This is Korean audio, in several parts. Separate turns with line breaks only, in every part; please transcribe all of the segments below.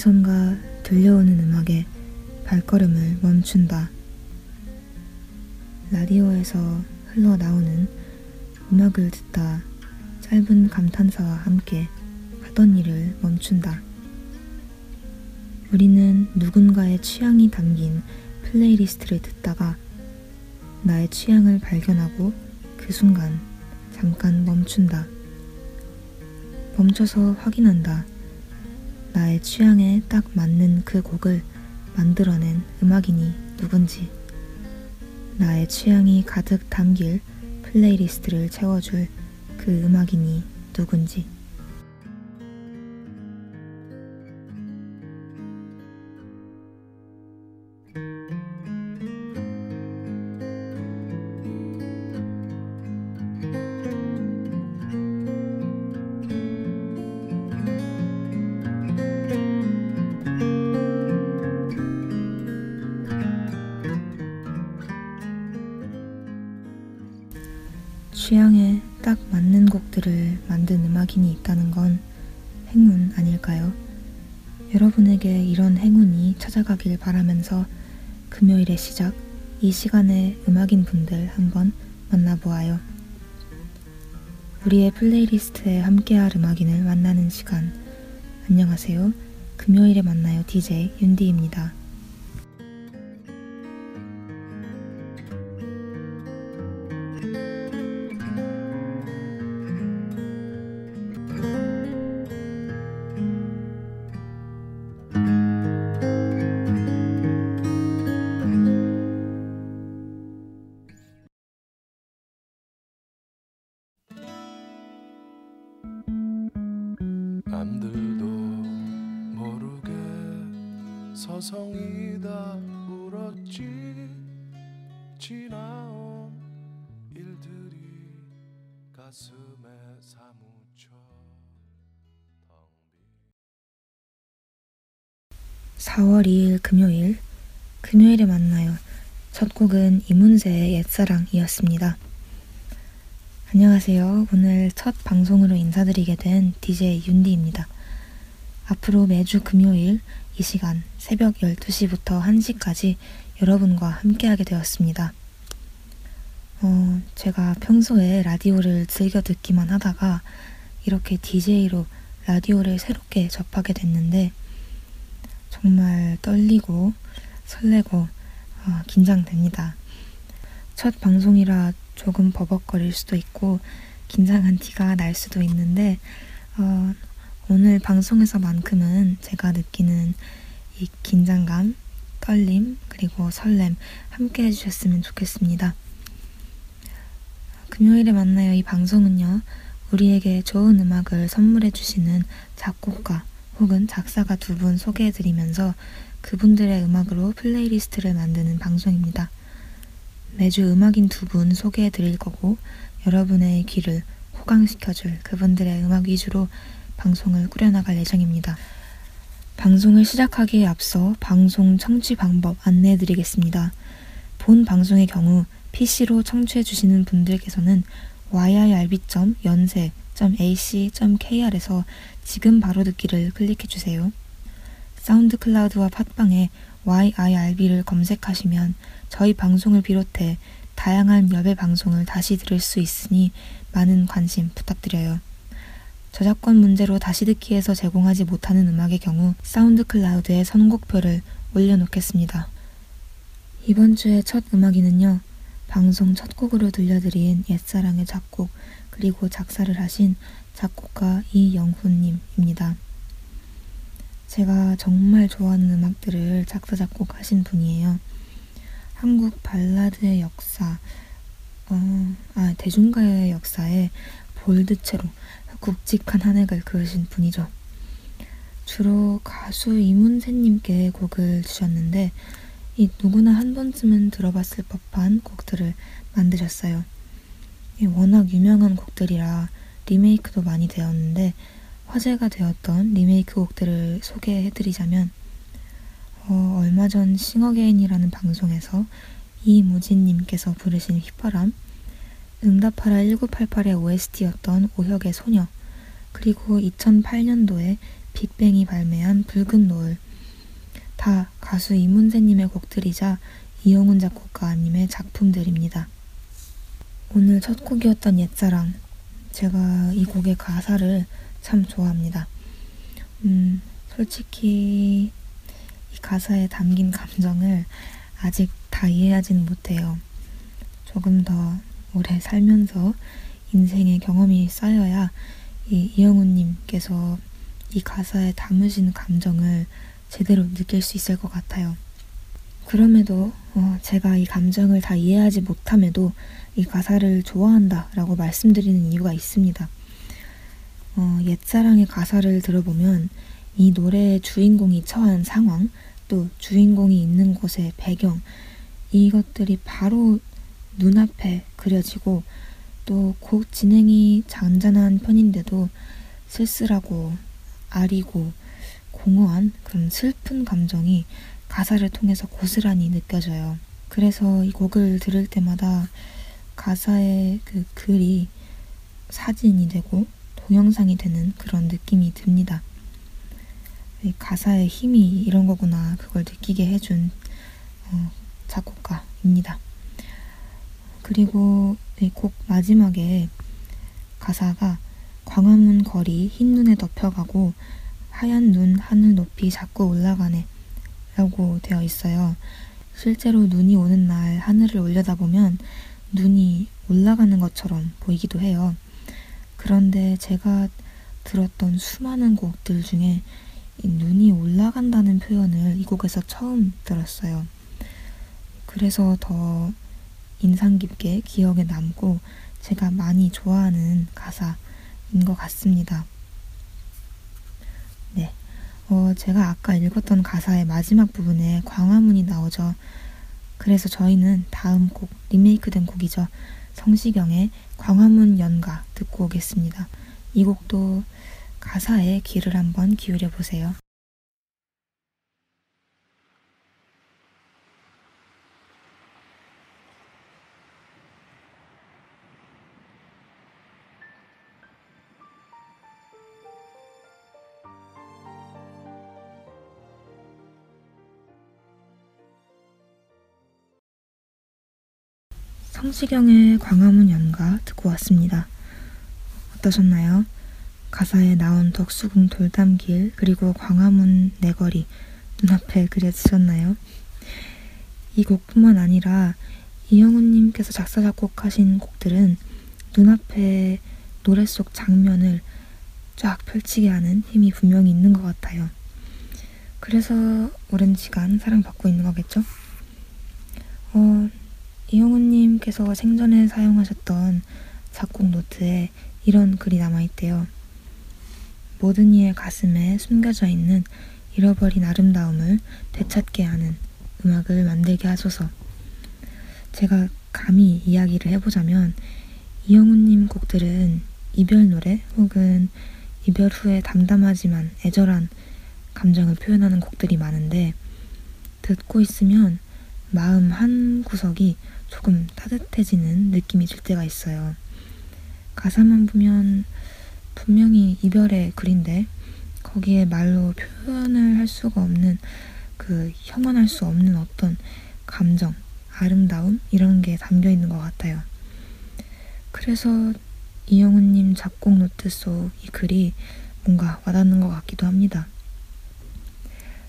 어디선가 들려오는 음악에 발걸음을 멈춘다. 라디오에서 흘러나오는 음악을 듣다 짧은 감탄사와 함께 하던 일을 멈춘다. 우리는 누군가의 취향이 담긴 플레이리스트를 듣다가 나의 취향을 발견하고 그 순간 잠깐 멈춘다. 멈춰서 확인한다. 나의 취향에 딱 맞는 그 곡을 만들어낸 음악인이 누군지. 나의 취향이 가득 담길 플레이리스트를 채워줄 그 음악인이 누군지. 찾아가길 바라면서 금요일의 시작, 이 시간에 음악인 분들 한번 만나보아요. 우리의 플레이리스트에 함께할 음악인을 만나는 시간. 안녕하세요. 금요일에 만나요 DJ 윤디입니다.
남들도 모르게 서성이다 울었지 지나온 일들이 가슴에 사무쳐 텅빈
4월 2일 금요일, 금요일에 만나요. 첫 곡은 이문세의 옛사랑이었습니다. 안녕하세요. 오늘 첫 방송으로 인사드리게 된 DJ 윤디입니다. 앞으로 매주 금요일 이 시간 새벽 12시부터 1시까지 여러분과 함께하게 되었습니다. 어, 제가 평소에 라디오를 즐겨 듣기만 하다가 이렇게 DJ로 라디오를 새롭게 접하게 됐는데 정말 떨리고 설레고 어, 긴장됩니다. 첫 방송이라 조금 버벅거릴 수도 있고 긴장한 티가 날 수도 있는데 어, 오늘 방송에서만큼은 제가 느끼는 이 긴장감, 떨림 그리고 설렘 함께 해주셨으면 좋겠습니다. 금요일에 만나요 이 방송은요 우리에게 좋은 음악을 선물해 주시는 작곡가 혹은 작사가 두 분 소개해드리면서 그분들의 음악으로 플레이리스트를 만드는 방송입니다. 매주 음악인 두 분 소개해 드릴 거고 여러분의 귀를 호강시켜 줄 그분들의 음악 위주로 방송을 꾸려나갈 예정입니다. 방송을 시작하기에 앞서 방송 청취 방법 안내해 드리겠습니다. 본 방송의 경우 PC로 청취해 주시는 분들께서는 yirb.yonsei.ac.kr에서 지금 바로 듣기를 클릭해 주세요. 사운드 클라우드와 팟빵에 YIRB를 검색하시면 저희 방송을 비롯해 다양한 여배 방송을 다시 들을 수 있으니 많은 관심 부탁드려요. 저작권 문제로 다시 듣기에서 제공하지 못하는 음악의 경우 사운드 클라우드에 선곡표를 올려놓겠습니다. 이번 주의 첫 음악인은요. 방송 첫 곡으로 들려드린 옛사랑의 작곡 그리고 작사를 하신 작곡가 이영훈님입니다. 제가 정말 좋아하는 음악들을 작사, 작곡하신 분이에요. 한국 발라드의 역사, 어, 아, 대중가요의 역사에 볼드체로 굵직한 한 획을 그으신 분이죠. 주로 가수 이문세님께 곡을 주셨는데, 이 누구나 한 번쯤은 들어봤을 법한 곡들을 만드셨어요. 워낙 유명한 곡들이라 리메이크도 많이 되었는데, 화제가 되었던 리메이크 곡들을 소개해드리자면 어, 얼마 전 싱어게인이라는 방송에서 이무진님께서 부르신 휘파람 응답하라 1988의 OST였던 오혁의 소녀 그리고 2008년도에 빅뱅이 발매한 붉은 노을 다 가수 이문세님의 곡들이자 이영훈 작곡가님의 작품들입니다. 오늘 첫 곡이었던 옛사랑 제가 이 곡의 가사를 참 좋아합니다. 음, 솔직히 이 가사에 담긴 감정을 아직 다 이해하지는 못해요. 조금 더 오래 살면서 인생의 경험이 쌓여야 이 이영훈님께서 이 가사에 담으신 감정을 제대로 느낄 수 있을 것 같아요. 그럼에도 어, 제가 이 감정을 다 이해하지 못함에도 이 가사를 좋아한다라고 말씀드리는 이유가 있습니다. 어, 옛사랑의 가사를 들어보면 이 노래의 주인공이 처한 상황, 또 주인공이 있는 곳의 배경, 이것들이 바로 눈앞에 그려지고 또 곡 진행이 잔잔한 편인데도 쓸쓸하고 아리고 공허한 그런 슬픈 감정이 가사를 통해서 고스란히 느껴져요. 그래서 이 곡을 들을 때마다 가사의 그 글이 사진이 되고 동영상이 되는 그런 느낌이 듭니다. 가사의 힘이 이런 거구나 그걸 느끼게 해준 어, 작곡가입니다. 그리고 곡 마지막에 가사가 광화문 거리 흰 눈에 덮여가고 하얀 눈 하늘 높이 자꾸 올라가네 라고 되어 있어요. 실제로 눈이 오는 날 하늘을 올려다보면 눈이 올라가는 것처럼 보이기도 해요. 그런데 제가 들었던 수많은 곡들 중에 눈이 올라간다는 표현을 이 곡에서 처음 들었어요. 그래서 더 인상 깊게 기억에 남고 제가 많이 좋아하는 가사인 것 같습니다. 네. 어, 제가 아까 읽었던 가사의 마지막 부분에 광화문이 나오죠. 그래서 저희는 다음 곡, 리메이크된 곡이죠. 성시경의 광화문 연가 듣고 오겠습니다. 이 곡도 가사에 귀를 한번 기울여 보세요. 성시경의 광화문 연가 듣고 왔습니다. 어떠셨나요? 가사에 나온 덕수궁 돌담길 그리고 광화문 내거리 눈앞에 그려지셨나요? 이 곡뿐만 아니라 이영훈님께서 작사 작곡하신 곡들은 눈앞에 노래 속 장면을 쫙 펼치게 하는 힘이 분명히 있는 것 같아요. 그래서 오랜 시간 사랑받고 있는 거겠죠? 어, 이영훈님께서 생전에 사용하셨던 작곡 노트에 이런 글이 남아있대요. 모든 이의 가슴에 숨겨져 있는 잃어버린 아름다움을 되찾게 하는 음악을 만들게 하소서. 제가 감히 이야기를 해보자면 이영훈님 곡들은 이별 노래 혹은 이별 후에 담담하지만 애절한 감정을 표현하는 곡들이 많은데 듣고 있으면 마음 한 구석이 조금 따뜻해지는 느낌이 들 때가 있어요. 가사만 보면 분명히 이별의 글인데 거기에 말로 표현을 할 수가 없는 그 형용할 수 없는 어떤 감정, 아름다움 이런 게 담겨 있는 것 같아요. 그래서 이영훈님 작곡 노트 속 이 글이 뭔가 와닿는 것 같기도 합니다.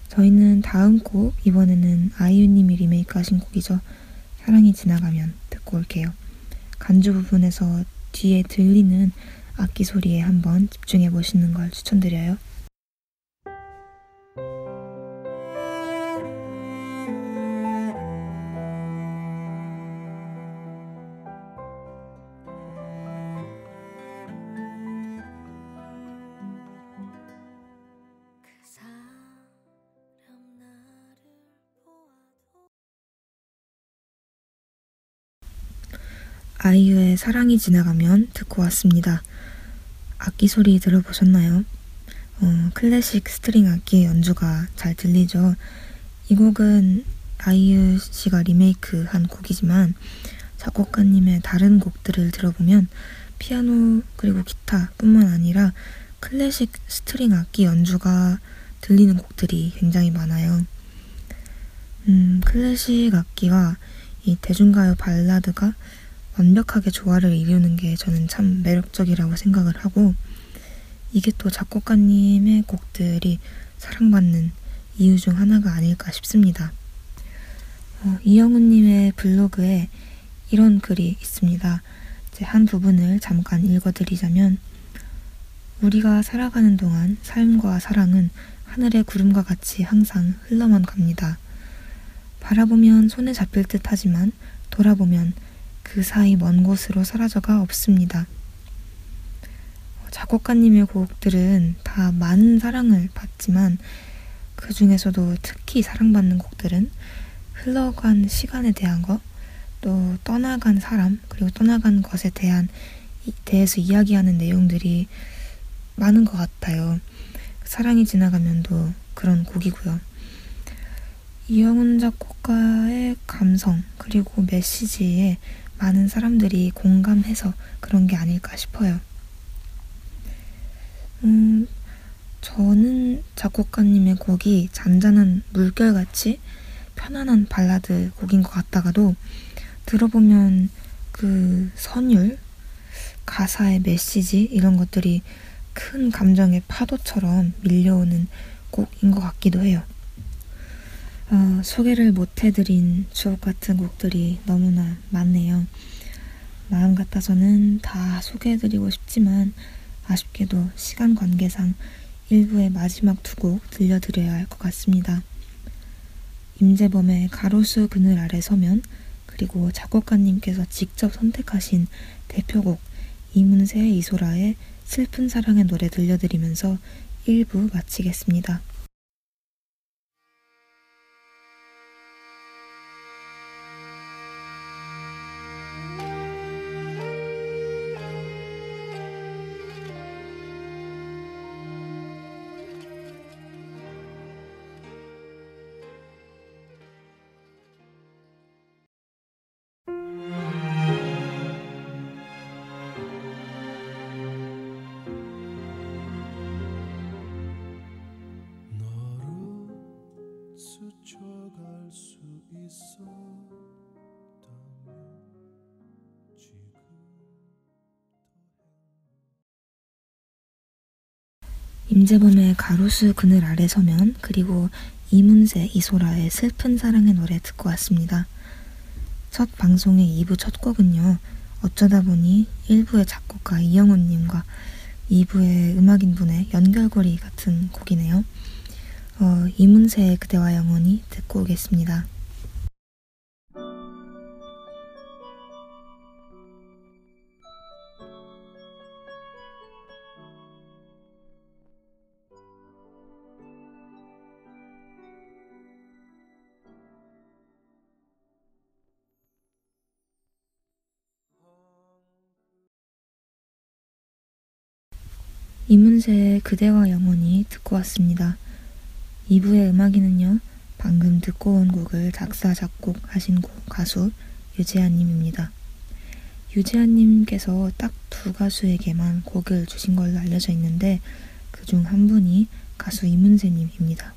저희는 다음 곡 이번에는 아이유님이 리메이크하신 곡이죠. 사랑이 지나가면 듣고 올게요. 간주 부분에서 뒤에 들리는 악기 소리에 한번 집중해 보시는 걸 추천드려요. 아이유의 사랑이 지나가면 듣고 왔습니다. 악기 소리 들어보셨나요? 어, 클래식 스트링 악기의 연주가 잘 들리죠? 이 곡은 아이유 씨가 리메이크 한 곡이지만 작곡가님의 다른 곡들을 들어보면 피아노 그리고 기타 뿐만 아니라 클래식 스트링 악기 연주가 들리는 곡들이 굉장히 많아요. 음, 클래식 악기가 이 대중가요 발라드가 완벽하게 조화를 이루는 게 저는 참 매력적이라고 생각을 하고 이게 또 작곡가님의 곡들이 사랑받는 이유 중 하나가 아닐까 싶습니다. 어, 이영훈님의 블로그에 이런 글이 있습니다. 한 부분을 잠깐 읽어드리자면 우리가 살아가는 동안 삶과 사랑은 하늘의 구름과 같이 항상 흘러만 갑니다. 바라보면 손에 잡힐 듯 하지만 돌아보면 그 사이 먼 곳으로 사라져가 없습니다. 작곡가님의 곡들은 다 많은 사랑을 받지만 그 중에서도 특히 사랑받는 곡들은 흘러간 시간에 대한 것, 또 떠나간 사람, 그리고 떠나간 것에 대한 대해서 이야기하는 내용들이 많은 것 같아요. 사랑이 지나가면도 그런 곡이고요. 이영훈 작곡가의 감성 그리고 메시지에 많은 사람들이 공감해서 그런 게 아닐까 싶어요. 음, 저는 작곡가님의 곡이 잔잔한 물결같이 편안한 발라드 곡인 것 같다가도 들어보면 그 선율, 가사의 메시지 이런 것들이 큰 감정의 파도처럼 밀려오는 곡인 것 같기도 해요. 어, 소개를 못 해드린 주옥 같은 곡들이 너무나 많네요. 마음 같아서는 다 소개해드리고 싶지만 아쉽게도 시간 관계상 일부의 마지막 두 곡 들려드려야 할 것 같습니다. 임재범의 가로수 그늘 아래 서면 그리고 작곡가님께서 직접 선택하신 대표곡 이문세의 이소라의 슬픈 사랑의 노래 들려드리면서 1부 마치겠습니다. 임재범의 가로수 그늘 아래 서면 그리고 이문세, 이소라의 슬픈 사랑의 노래 듣고 왔습니다. 첫 방송의 2부 첫 곡은요. 어쩌다 보니 1부의 작곡가 이영훈님과 2부의 음악인분의 연결고리 같은 곡이네요. 어, 이문세의 그대와 영원히 듣고 오겠습니다. 이문세의 그대와 영원히 듣고 왔습니다. 2부의 음악인은요, 방금 듣고 온 곡을 작사, 작곡하신 가수 유재한님입니다. 유재한님께서 딱 두 가수에게만 곡을 주신 걸로 알려져 있는데 그 중 한 분이 가수 이문세님입니다.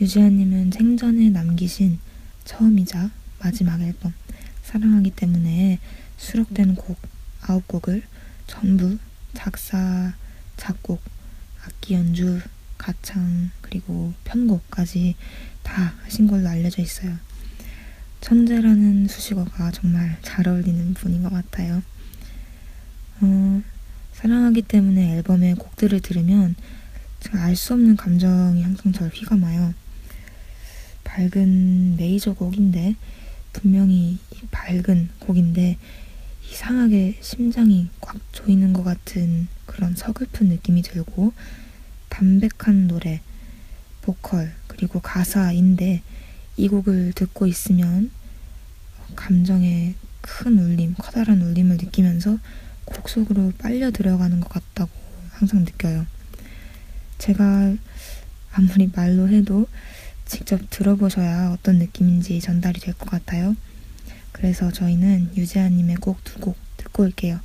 유재한님은 생전에 남기신 처음이자 마지막 앨범 사랑하기 때문에 수록된 곡 아홉 곡을 전부 작사, 작곡, 악기 연주, 가창, 그리고 편곡까지 다 하신 걸로 알려져 있어요. 천재라는 수식어가 정말 잘 어울리는 분인 것 같아요. 어, 사랑하기 때문에 앨범의 곡들을 들으면 제가 알 수 없는 감정이 항상 절 휘감아요. 밝은 메이저 곡인데, 분명히 밝은 곡인데, 이상하게 심장이 꽉 조이는 것 같은 그런 서글픈 느낌이 들고 담백한 노래, 보컬, 그리고 가사인데 이 곡을 듣고 있으면 감정의 큰 울림, 커다란 울림을 느끼면서 곡 속으로 빨려 들어가는 것 같다고 항상 느껴요. 제가 아무리 말로 해도 직접 들어보셔야 어떤 느낌인지 전달이 될 것 같아요. 그래서 저희는 유재하님의 곡 두 곡 듣고 올게요.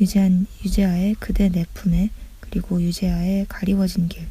유재한, 유재하의 그대 내 품에 그리고 유재하의 가리워진 길.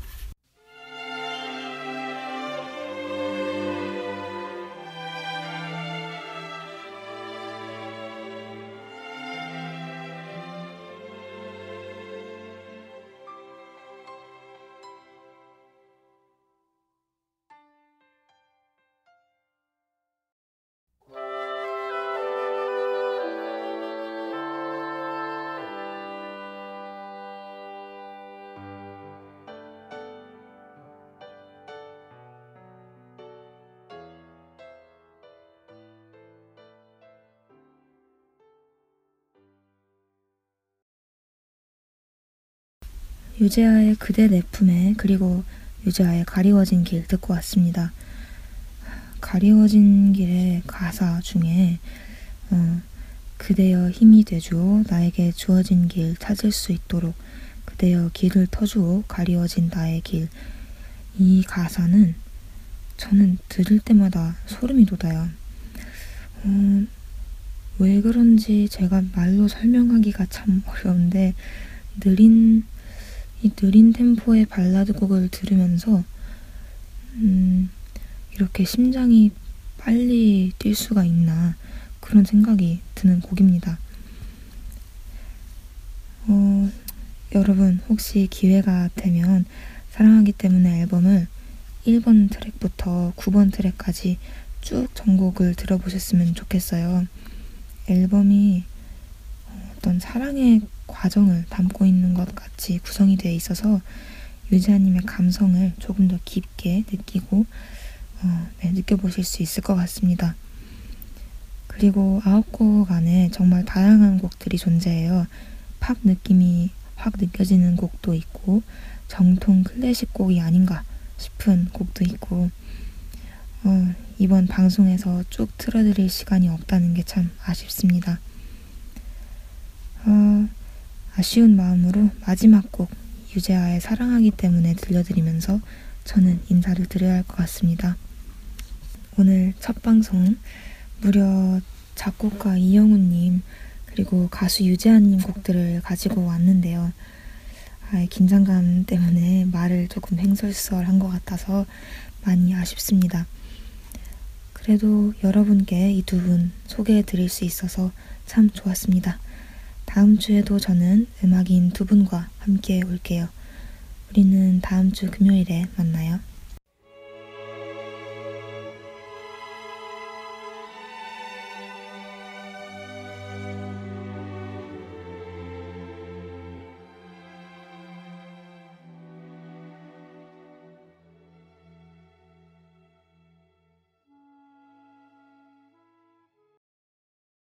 유재하의 그대 내 품에 그리고 유재하의 가리워진 길 듣고 왔습니다. 가리워진 길의 가사 중에 어, 그대여 힘이 되주어 나에게 주어진 길 찾을 수 있도록 그대여 길을 터주어 가리워진 나의 길 이 가사는 저는 들을 때마다 소름이 돋아요. 어, 왜 그런지 제가 말로 설명하기가 참 어려운데 느린 이 느린 템포의 발라드 곡을 들으면서 음, 이렇게 심장이 빨리 뛸 수가 있나 그런 생각이 드는 곡입니다. 어, 여러분 혹시 기회가 되면 사랑하기 때문에 앨범을 1번 트랙부터 9번 트랙까지 쭉 전곡을 들어보셨으면 좋겠어요. 앨범이 어떤 사랑의 과정을 담고 있는 것 같이 구성이 되어 있어서 유지아님의 감성을 조금 더 깊게 느끼고 어, 네, 느껴보실 수 있을 것 같습니다. 그리고 아홉 곡 안에 정말 다양한 곡들이 존재해요. 팝 느낌이 확 느껴지는 곡도 있고 정통 클래식 곡이 아닌가 싶은 곡도 있고 어, 이번 방송에서 쭉 틀어드릴 시간이 없다는 게 참 아쉽습니다. 어, 아쉬운 마음으로 마지막 곡 유재하의 사랑하기 때문에 들려드리면서 저는 인사를 드려야 할 것 같습니다. 오늘 첫 방송 무려 작곡가 이영훈님 그리고 가수 유재하님 곡들을 가지고 왔는데요. 아, 긴장감 때문에 말을 조금 횡설수설한 것 같아서 많이 아쉽습니다. 그래도 여러분께 이 두 분 소개해 드릴 수 있어서 참 좋았습니다. 다음 주에도 저는 음악인 두 분과 함께 올게요. 우리는 다음 주 금요일에 만나요.